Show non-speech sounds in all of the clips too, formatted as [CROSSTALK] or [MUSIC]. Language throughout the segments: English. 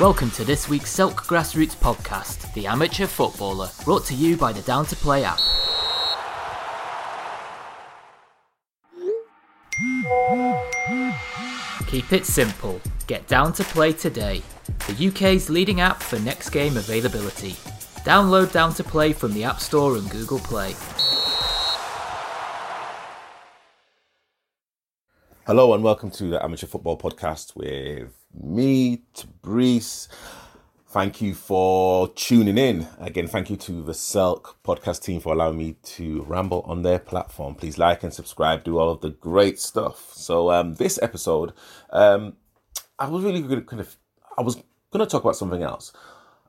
Welcome to this week's Selk Grassroots podcast, The Amateur Footballer, brought to you by the Down to Play app. Keep it simple. Get Down to Play today, the UK's leading app for next game availability. Download Down to Play from the App Store and Google Play. Hello and welcome to the Amateur Football Podcast with me, Tabrice. Thank you for tuning in. Again, thank you to the Selk podcast team for allowing me to ramble on their platform. Please like and subscribe, do all of the great stuff. So, um, this episode, um, I was really going to kind of, I was going to talk about something else.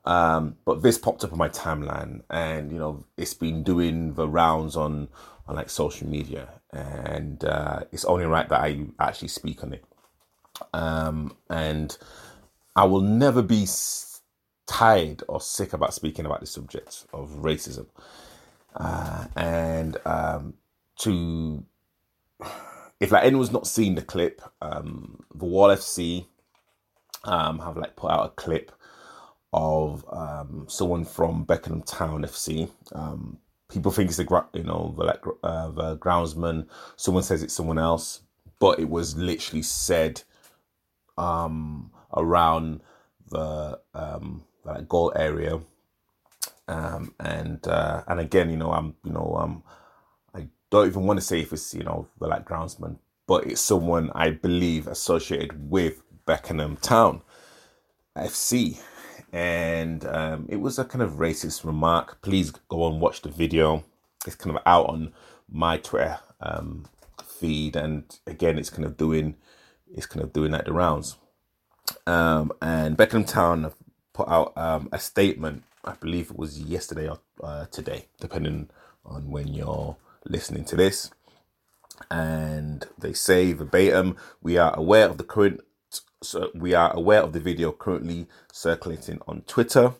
Um, but this popped up on my timeline and, you know, it's been doing the rounds on, on like social media and, uh, it's only right that I actually speak on it. Um, and I will never be tired or sick about speaking about the subject of racism. Uh, and um, to, if like anyone's not seen the clip, um, the Wall FC um, have like put out a clip of um, someone from Beckenham Town FC. Um, people think it's the gra- you know the like uh, the groundsman. Someone says it's someone else, but it was literally said um, around the um, like goal area. Um, and uh, and again, you know, I'm you know um, I don't even want to say if it's you know the like groundsman, but it's someone I believe associated with Beckenham Town FC, and um, it was a kind of racist remark. Please go and watch the video. It's kind of out on my Twitter um, feed, and again, it's kind of doing it's kind of doing like the rounds. Um, and Beckenham Town have put out um, a statement. I believe it was yesterday or uh, today, depending on when you're listening to this. And they say verbatim, we are aware of the current so we are aware of the video currently circulating on Twitter.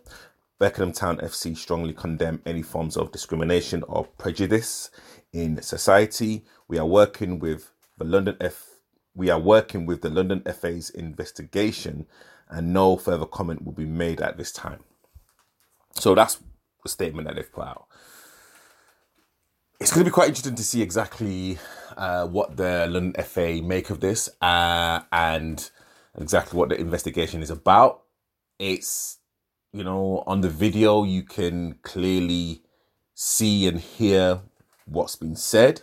Beckenham Town FC strongly condemn any forms of discrimination or prejudice in society. We are working with the London F we are working with the London FA's investigation and no further comment will be made at this time. So that's the statement that they've put out. It's going to be quite interesting to see exactly uh, what the London FA make of this uh, and exactly what the investigation is about. It's, you know, on the video, you can clearly see and hear what's been said.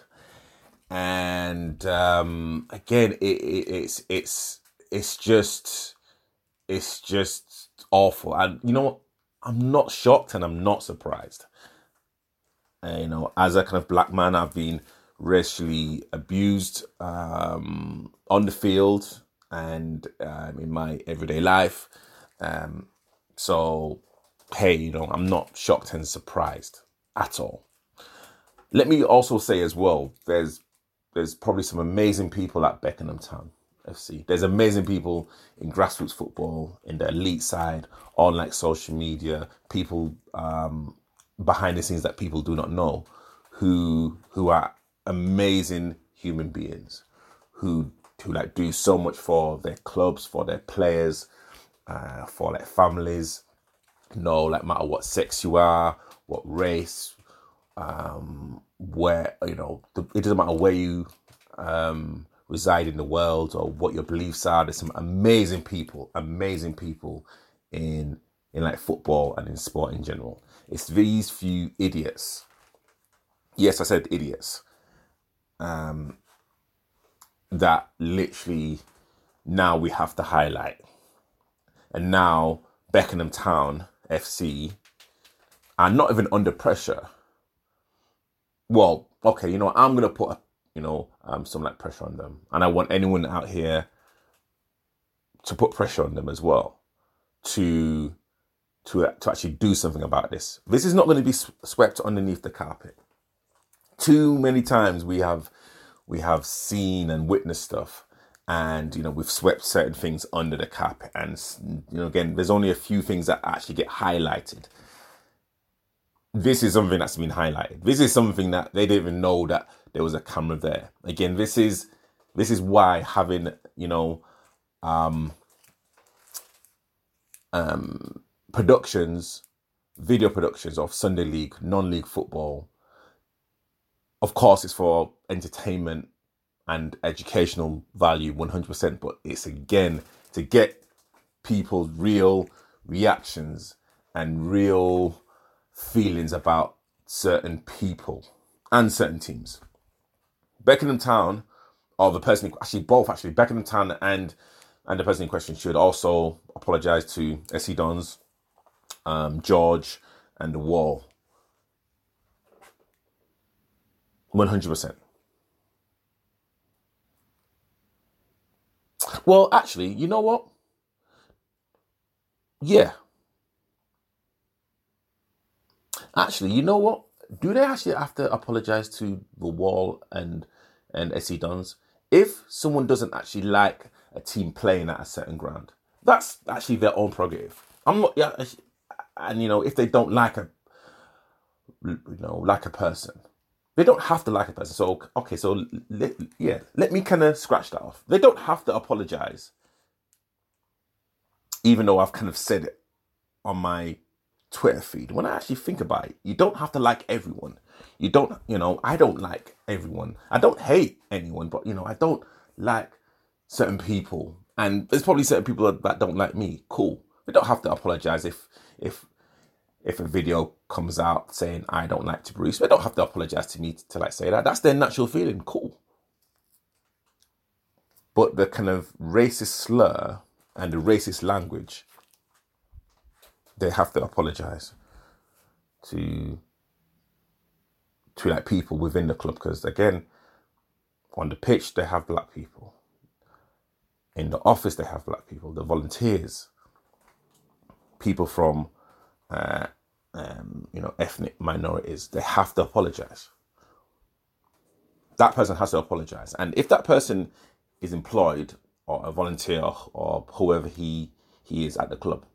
And um, again, it, it, it's it's it's just it's just awful. And you know, what? I'm not shocked and I'm not surprised. And, you know, as a kind of black man, I've been racially abused um, on the field and um, in my everyday life. Um, so, hey, you know, I'm not shocked and surprised at all. Let me also say as well, there's there's probably some amazing people at Beckenham Town FC. There's amazing people in grassroots football, in the elite side, on like social media, people um, behind the scenes that people do not know, who who are amazing human beings, who who like do so much for their clubs, for their players, uh, for their families. No, like matter what sex you are, what race, um, where you know it doesn't matter where you um, reside in the world or what your beliefs are. There's some amazing people, amazing people in in like football and in sport in general. It's these few idiots. Yes, I said idiots. Um, that literally now we have to highlight. And now Beckenham Town FC are not even under pressure. Well, okay, you know, I'm gonna put a, you know um, some like pressure on them, and I want anyone out here to put pressure on them as well to to to actually do something about this. This is not going to be swept underneath the carpet. Too many times we have we have seen and witnessed stuff and you know we've swept certain things under the carpet and you know again there's only a few things that actually get highlighted this is something that's been highlighted this is something that they didn't even know that there was a camera there again this is this is why having you know um um, productions, video productions of Sunday League, non-league football. Of course, it's for entertainment and educational value, one hundred percent. But it's again to get people's real reactions and real feelings about certain people and certain teams. Beckenham Town, or the person actually both actually Beckenham Town and and the person in question should also apologise to SC Dons, um, George, and the Wall. One hundred percent. Well, actually, you know what? Yeah. Actually, you know what? Do they actually have to apologize to the Wall and and SC Dons if someone doesn't actually like a team playing at a certain ground? That's actually their own prerogative. I'm not. Yeah, and you know, if they don't like a, you know, like a person, they don't have to like a person. So okay, so let, yeah, let me kind of scratch that off. They don't have to apologize, even though I've kind of said it on my Twitter feed. When I actually think about it, you don't have to like everyone. You don't, you know, I don't like everyone. I don't hate anyone, but you know, I don't like certain people, and there's probably certain people that don't like me. Cool. They don't have to apologize if if if a video comes out saying I don't like Tabrice. They don't have to apologize to me to like say that. That's their natural feeling. Cool. But the kind of racist slur and the racist language, they have to apologize to to like people within the club because again, on the pitch they have black people. In the office they have black people. The volunteers, people from uh, um, you know, ethnic minorities, they have to apologize. That person has to apologize. And if that person is employed or a volunteer or whoever he he is at the club,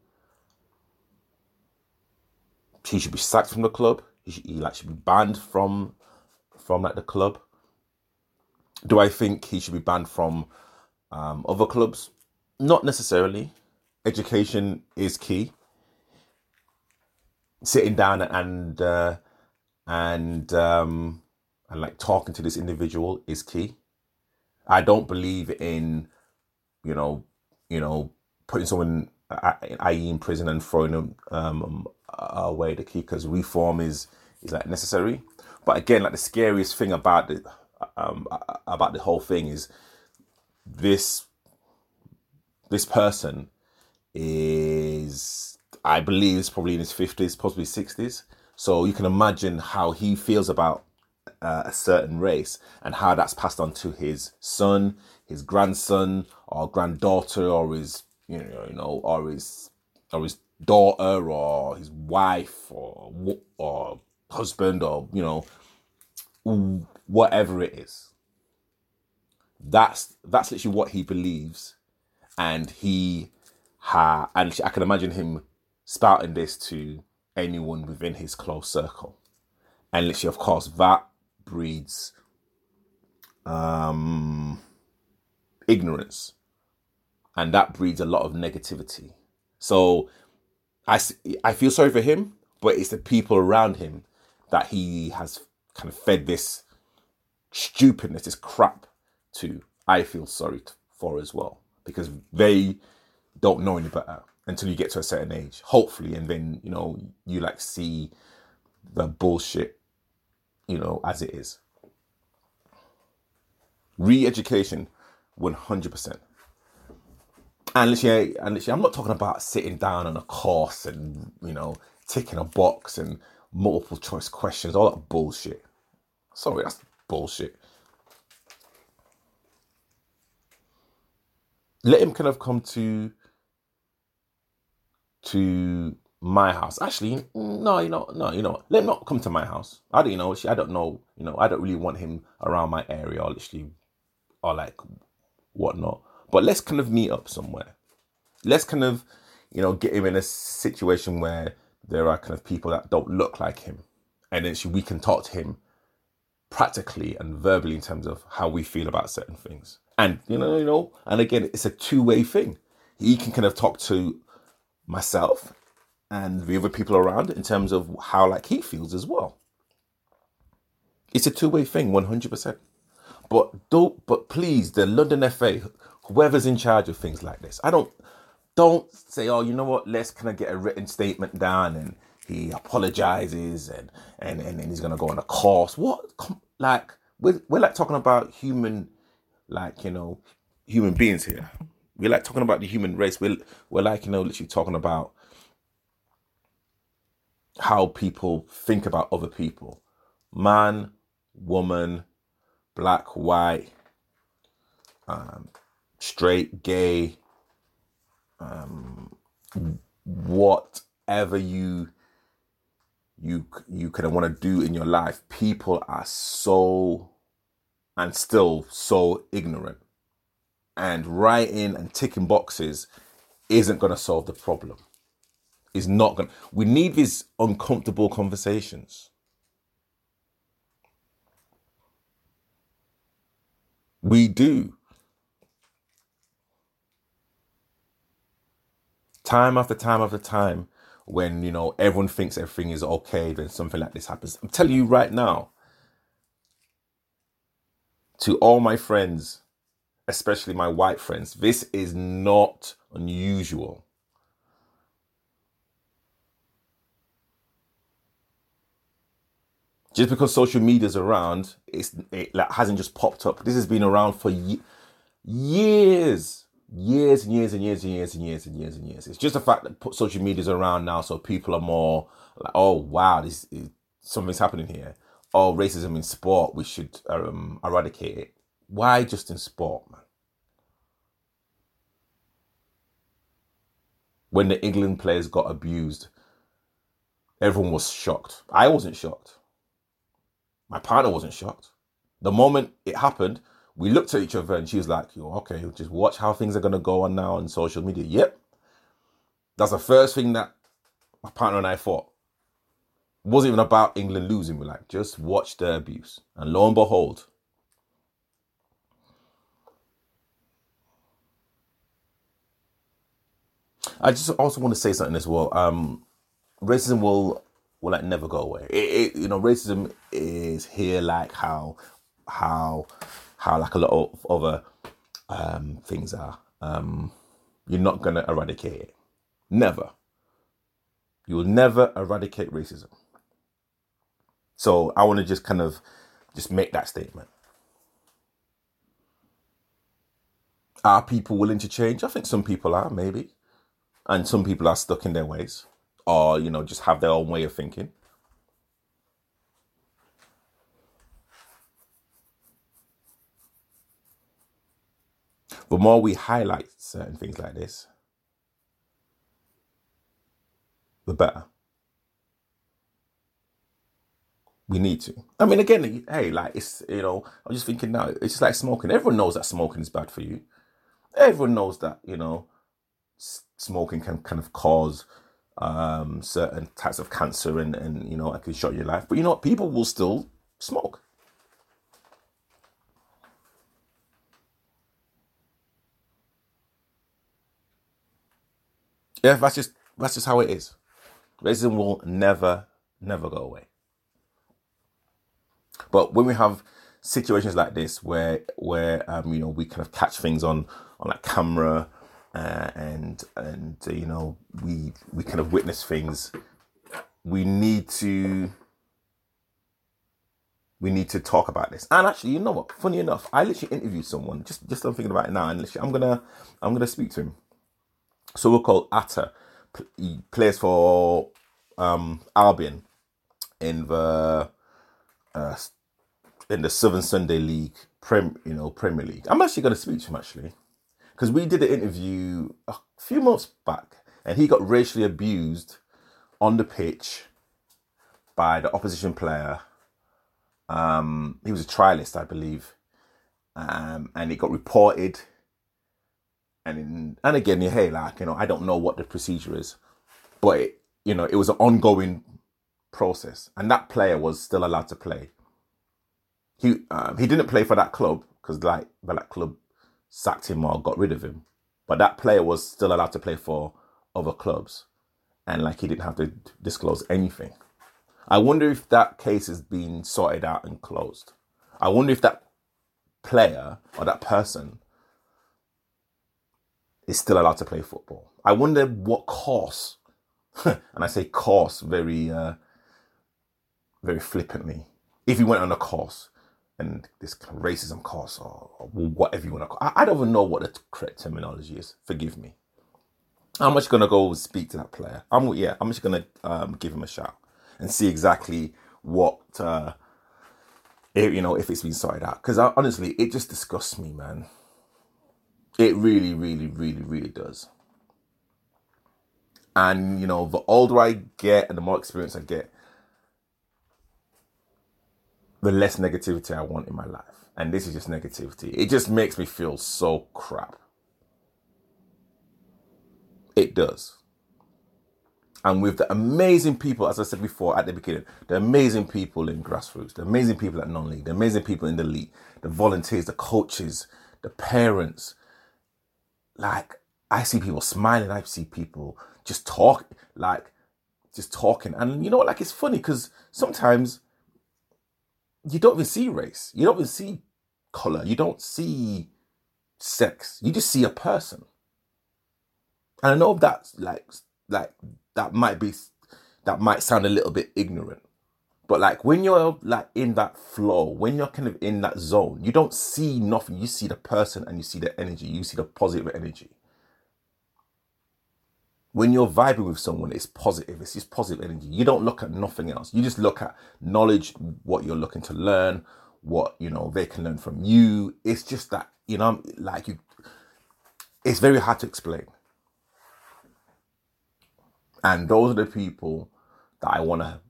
he should be sacked from the club. He, should, he like should be banned from from like the club. Do I think he should be banned from um, other clubs? Not necessarily. Education is key sitting down and uh, and um, and like talking to this individual is key. I don't believe in you know you know putting someone i.e. in prison and throwing them um, away the key because reform is is like necessary. But again, like the scariest thing about the um, about the whole thing is this this person is I believe is probably in his 50s, possibly 60s. So you can imagine how he feels about uh, a certain race and how that's passed on to his son, his grandson, or granddaughter, or his you know, you know, or his or his daughter, or his wife, or or husband, or you know, whatever it is. That's that's literally what he believes, and he ha and I can imagine him spouting this to anyone within his close circle. And literally, of course, that breeds um, ignorance and that breeds a lot of negativity. So I, I feel sorry for him, but it's the people around him that he has kind of fed this stupidness, this crap to. I feel sorry for as well because they don't know any better until you get to a certain age, hopefully, and then you know you like see the bullshit, you know, as it is. Re-education, one hundred percent. And literally, and literally, I'm not talking about sitting down on a course and you know ticking a box and multiple choice questions, all that bullshit. Sorry, that's bullshit. Let him kind of come to to my house. Actually, no, you know, no, you know, let him not come to my house. I don't, you know, I don't know, you know, I don't really want him around my area or literally, or like whatnot. But let's kind of meet up somewhere. Let's kind of, you know, get him in a situation where there are kind of people that don't look like him, and then we can talk to him practically and verbally in terms of how we feel about certain things. And you know, you know, and again, it's a two way thing. He can kind of talk to myself and the other people around in terms of how like he feels as well. It's a two way thing, one hundred percent. But don't. But please, the London FA, whoever's in charge of things like this, I don't. Don't say, oh, you know what? Let's kind of get a written statement down and he apologizes and and and, and he's gonna go on a course. What? Like we're we're like talking about human, like you know, human beings here. We're like talking about the human race. We're we're like you know, literally talking about how people think about other people, man, woman, black, white, um, straight, gay, um, whatever you you you kind of want to do in your life. People are so and still so ignorant, and writing and ticking boxes isn't going to solve the problem. Is not going. We need these uncomfortable conversations. We do. Time after time after time, when you know everyone thinks everything is okay, then something like this happens. I'm telling you right now, to all my friends, especially my white friends, this is not unusual. Just because social media is around, it's, it like, hasn't just popped up. This has been around for ye- years years and years and years and years and years and years and years. It's just the fact that social media is around now, so people are more like, oh wow, this is, something's happening here. Oh, racism in sport, we should um, eradicate it. Why just in sport, man? When the England players got abused, everyone was shocked. I wasn't shocked. My partner wasn't shocked. The moment it happened, we looked at each other and she was like, Yo, okay, just watch how things are going to go on now on social media. Yep. That's the first thing that my partner and I thought. It wasn't even about England losing. We're like, just watch the abuse. And lo and behold, I just also want to say something as well. Um, racism will will like never go away. It, it, you know, racism is here like how how how like a lot of other um, things are. Um, you're not gonna eradicate it. Never. You will never eradicate racism. So I want to just kind of just make that statement. Are people willing to change? I think some people are, maybe. And some people are stuck in their ways or, you know, just have their own way of thinking. The more we highlight certain things like this, the better. We need to. I mean, again, hey, like it's you know, I'm just thinking now. It's just like smoking. Everyone knows that smoking is bad for you. Everyone knows that you know, smoking can kind of cause um, certain types of cancer and and you know, it can short your life. But you know, what? people will still smoke. Yeah, that's just that's just how it is. Racism will never, never go away. But when we have situations like this, where where um, you know we kind of catch things on on like camera, uh, and and uh, you know we we kind of witness things, we need to we need to talk about this. And actually, you know what? Funny enough, I literally interviewed someone. Just just I'm thinking about it now, and I'm gonna I'm gonna speak to him so we're called Atta. He plays for um, Albion in the uh, in the Southern Sunday League, Prem, you know, Premier League. I'm actually going to speak to him actually, because we did an interview a few months back, and he got racially abused on the pitch by the opposition player. Um, he was a trialist, I believe, um, and it got reported and in, and again, hey, like you know, I don't know what the procedure is, but it, you know, it was an ongoing process, and that player was still allowed to play. He um, he didn't play for that club because like that club sacked him or got rid of him, but that player was still allowed to play for other clubs and like he didn't have to disclose anything. I wonder if that case is being sorted out and closed. I wonder if that player or that person is still allowed to play football. I wonder what course, [LAUGHS] and I say course very, uh, very flippantly. If he went on a course and this kind of racism course or, or whatever you want to call, I, I don't even know what the correct terminology is. Forgive me. I'm just gonna go speak to that player. I'm yeah. I'm just gonna um, give him a shout and see exactly what uh, if, you know if it's been sorted out. Because honestly, it just disgusts me, man. It really, really, really, really does. And you know, the older I get and the more experience I get, the less negativity I want in my life. And this is just negativity. It just makes me feel so crap. It does. And with the amazing people, as I said before at the beginning, the amazing people in grassroots, the amazing people at non league, the amazing people in the league, the volunteers, the coaches, the parents. Like, I see people smiling, I see people just talk, like, just talking. And you know? Like, it's funny because sometimes you don't even see race, you don't even see color, you don't see sex, you just see a person. And I know that's like like that might be that might sound a little bit ignorant. But like when you're like in that flow, when you're kind of in that zone, you don't see nothing. You see the person and you see the energy. You see the positive energy. When you're vibing with someone, it's positive. It's just positive energy. You don't look at nothing else. You just look at knowledge, what you're looking to learn, what you know they can learn from you. It's just that you know, like you. It's very hard to explain. And those are the people that I want to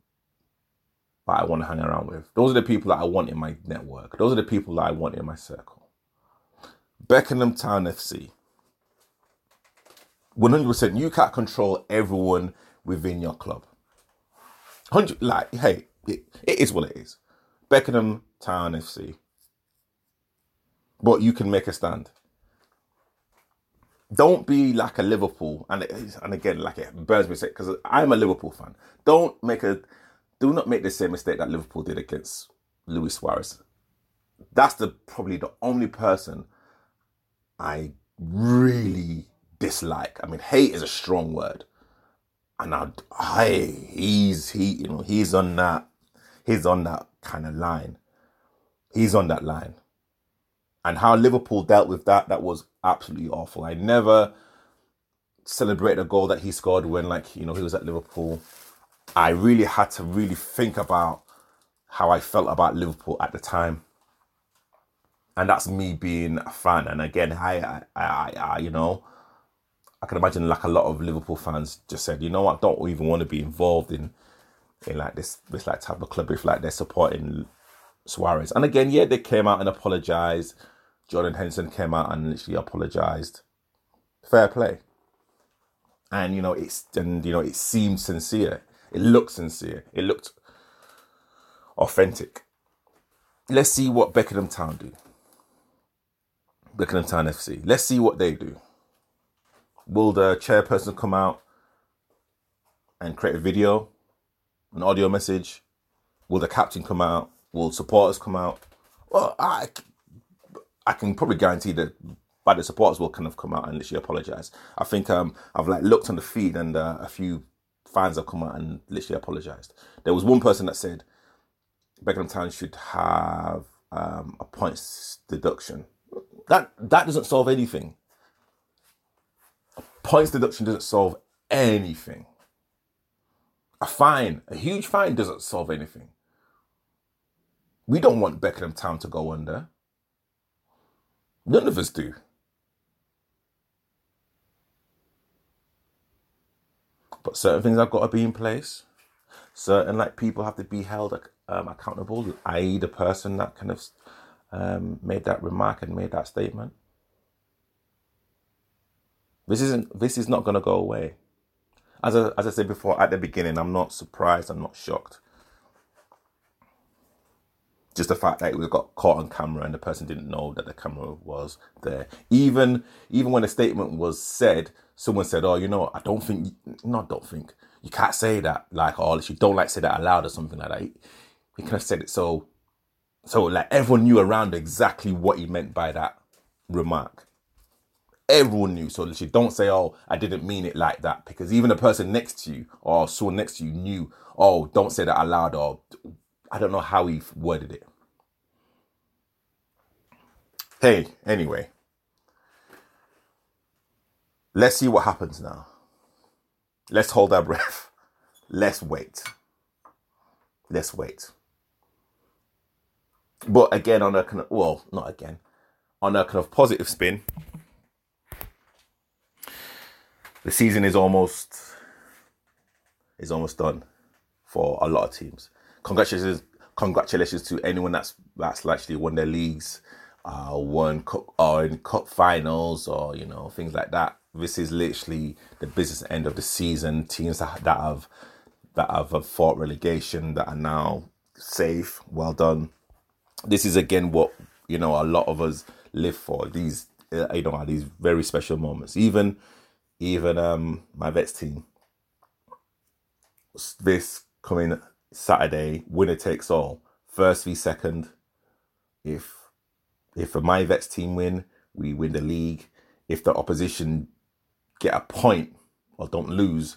that I want to hang around with. Those are the people that I want in my network. Those are the people that I want in my circle. Beckenham Town FC. 100% you can't control everyone within your club. 100 like hey, it, it is what it is. Beckenham Town FC. But you can make a stand don't be like a Liverpool, and and again, like it burns me sick because I'm a Liverpool fan. Don't make a, do not make the same mistake that Liverpool did against Luis Suarez. That's the probably the only person I really dislike. I mean, hate is a strong word, and I, I he's he, you know, he's on that, he's on that kind of line. He's on that line and how Liverpool dealt with that, that was absolutely awful. I never celebrated a goal that he scored when, like, you know, he was at Liverpool. I really had to really think about how I felt about Liverpool at the time. And that's me being a fan. And again, I, I, I, I you know, I can imagine like a lot of Liverpool fans just said, you know what, don't even want to be involved in, in like this, this like type of club if like they're supporting Suarez. And again, yeah, they came out and apologized Jordan Henderson came out and literally apologized. Fair play. And you know, it's and you know, it seemed sincere. It looked sincere. It looked authentic. Let's see what Beckenham Town do. Beckenham Town FC. Let's see what they do. Will the chairperson come out and create a video, an audio message? Will the captain come out? Will supporters come out? Well, I I can probably guarantee that by the supporters will kind of come out and literally apologize. I think um, I've like looked on the feed and uh, a few fans have come out and literally apologized. There was one person that said Beckenham Town should have um, a points deduction. That that doesn't solve anything. A points deduction doesn't solve anything. A fine, a huge fine, doesn't solve anything. We don't want Beckenham Town to go under. None of us do. But certain things have got to be in place. Certain like people have to be held um, accountable, i.e., the person that kind of um, made that remark and made that statement. This isn't. This is not going to go away. As I, as I said before at the beginning, I'm not surprised. I'm not shocked. Just the fact that we got caught on camera and the person didn't know that the camera was there. Even even when a statement was said, someone said, "Oh, you know, I don't think, not don't think, you can't say that like, oh, you don't like say that aloud or something like that." He, he kind of said it so, so like everyone knew around exactly what he meant by that remark. Everyone knew. So literally, don't say, "Oh, I didn't mean it like that," because even the person next to you or someone next to you knew. Oh, don't say that aloud or I don't know how he worded it. Hey, anyway, let's see what happens now. Let's hold our breath. [LAUGHS] Let's wait. Let's wait. But again, on a kind of, well, not again, on a kind of positive spin, the season is almost is almost done for a lot of teams congratulations, congratulations to anyone that's that's actually won their leagues, uh, won cup or in cup finals or you know things like that. This is literally the business end of the season. Teams that, that have that have fought relegation that are now safe. Well done. This is again what you know a lot of us live for. These uh, you know these very special moments. Even even um my vets team. This coming Saturday, winner takes all. First v second. If if a my vets team win, we win the league. If the opposition get a point or don't lose,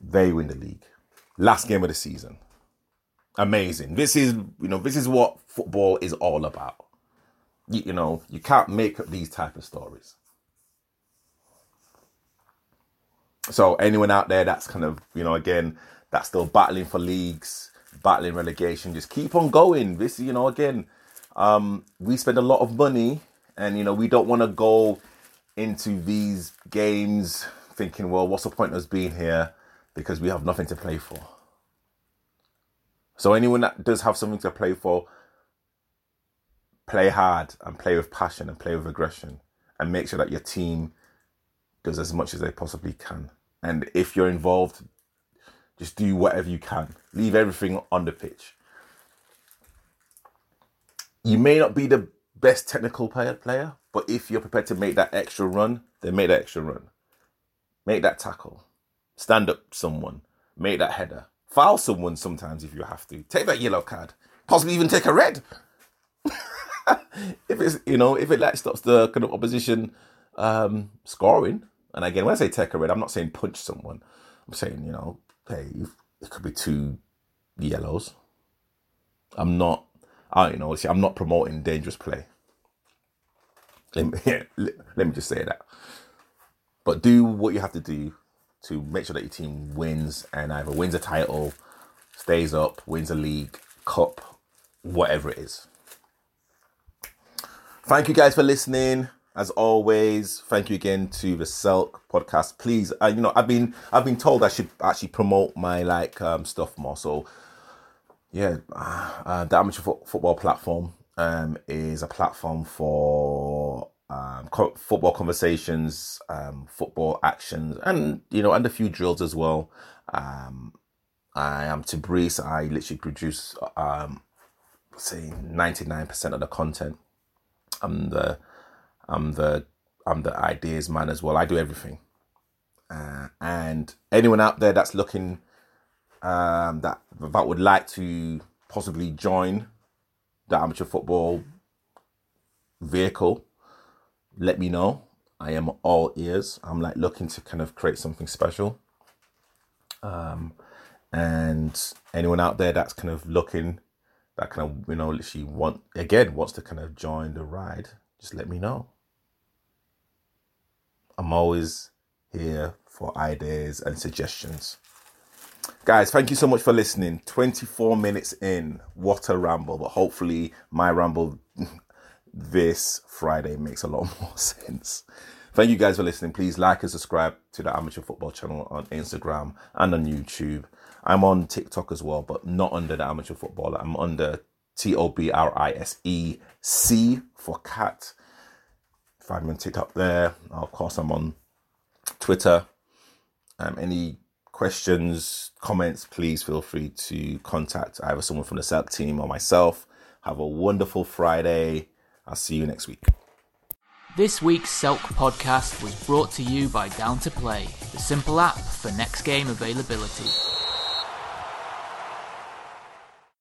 they win the league. Last game of the season. Amazing. This is you know this is what football is all about. You, you know you can't make up these type of stories. So anyone out there that's kind of you know again that's still battling for leagues, battling relegation. Just keep on going. This, you know, again, um, we spend a lot of money, and you know, we don't want to go into these games thinking, well, what's the point of us being here because we have nothing to play for. So anyone that does have something to play for, play hard and play with passion and play with aggression and make sure that your team does as much as they possibly can. And if you're involved, just do whatever you can. Leave everything on the pitch. You may not be the best technical player, player, but if you're prepared to make that extra run, then make that extra run. Make that tackle. Stand up someone. Make that header. Foul someone sometimes if you have to. Take that yellow card. Possibly even take a red. [LAUGHS] if it's you know if it like stops the kind of opposition um, scoring, and again when I say take a red, I'm not saying punch someone. I'm saying you know hey, it could be two yellows. I'm not, I don't know, see, I'm not promoting dangerous play. Let me, [LAUGHS] let me just say that. But do what you have to do to make sure that your team wins and either wins a title, stays up, wins a league, cup, whatever it is. Thank you guys for listening as always, thank you again to the Selk podcast. Please, uh, you know, I've been I've been told I should actually promote my like um, stuff more. So, yeah, uh, uh the amateur fo- football platform um, is a platform for um, co- football conversations, um, football actions, and you know, and a few drills as well. Um, I am Tabrice. I literally produce, um, say, ninety nine percent of the content. I'm the I'm the I'm the ideas man as well. I do everything. Uh, and anyone out there that's looking um, that that would like to possibly join the amateur football vehicle, let me know. I am all ears. I'm like looking to kind of create something special. Um, and anyone out there that's kind of looking, that kind of you know literally want again wants to kind of join the ride, just let me know. I'm always here for ideas and suggestions. Guys, thank you so much for listening. 24 minutes in. What a ramble. But hopefully, my ramble [LAUGHS] this Friday makes a lot [LAUGHS] more sense. Thank you guys for listening. Please like and subscribe to the Amateur Football channel on Instagram and on YouTube. I'm on TikTok as well, but not under the Amateur Football. I'm under T O B R I S E C for cat on TikTok there. Of course, I'm on Twitter. Um, any questions, comments, please feel free to contact either someone from the Selk team or myself. Have a wonderful Friday. I'll see you next week. This week's Selk podcast was brought to you by Down to Play, the simple app for next game availability.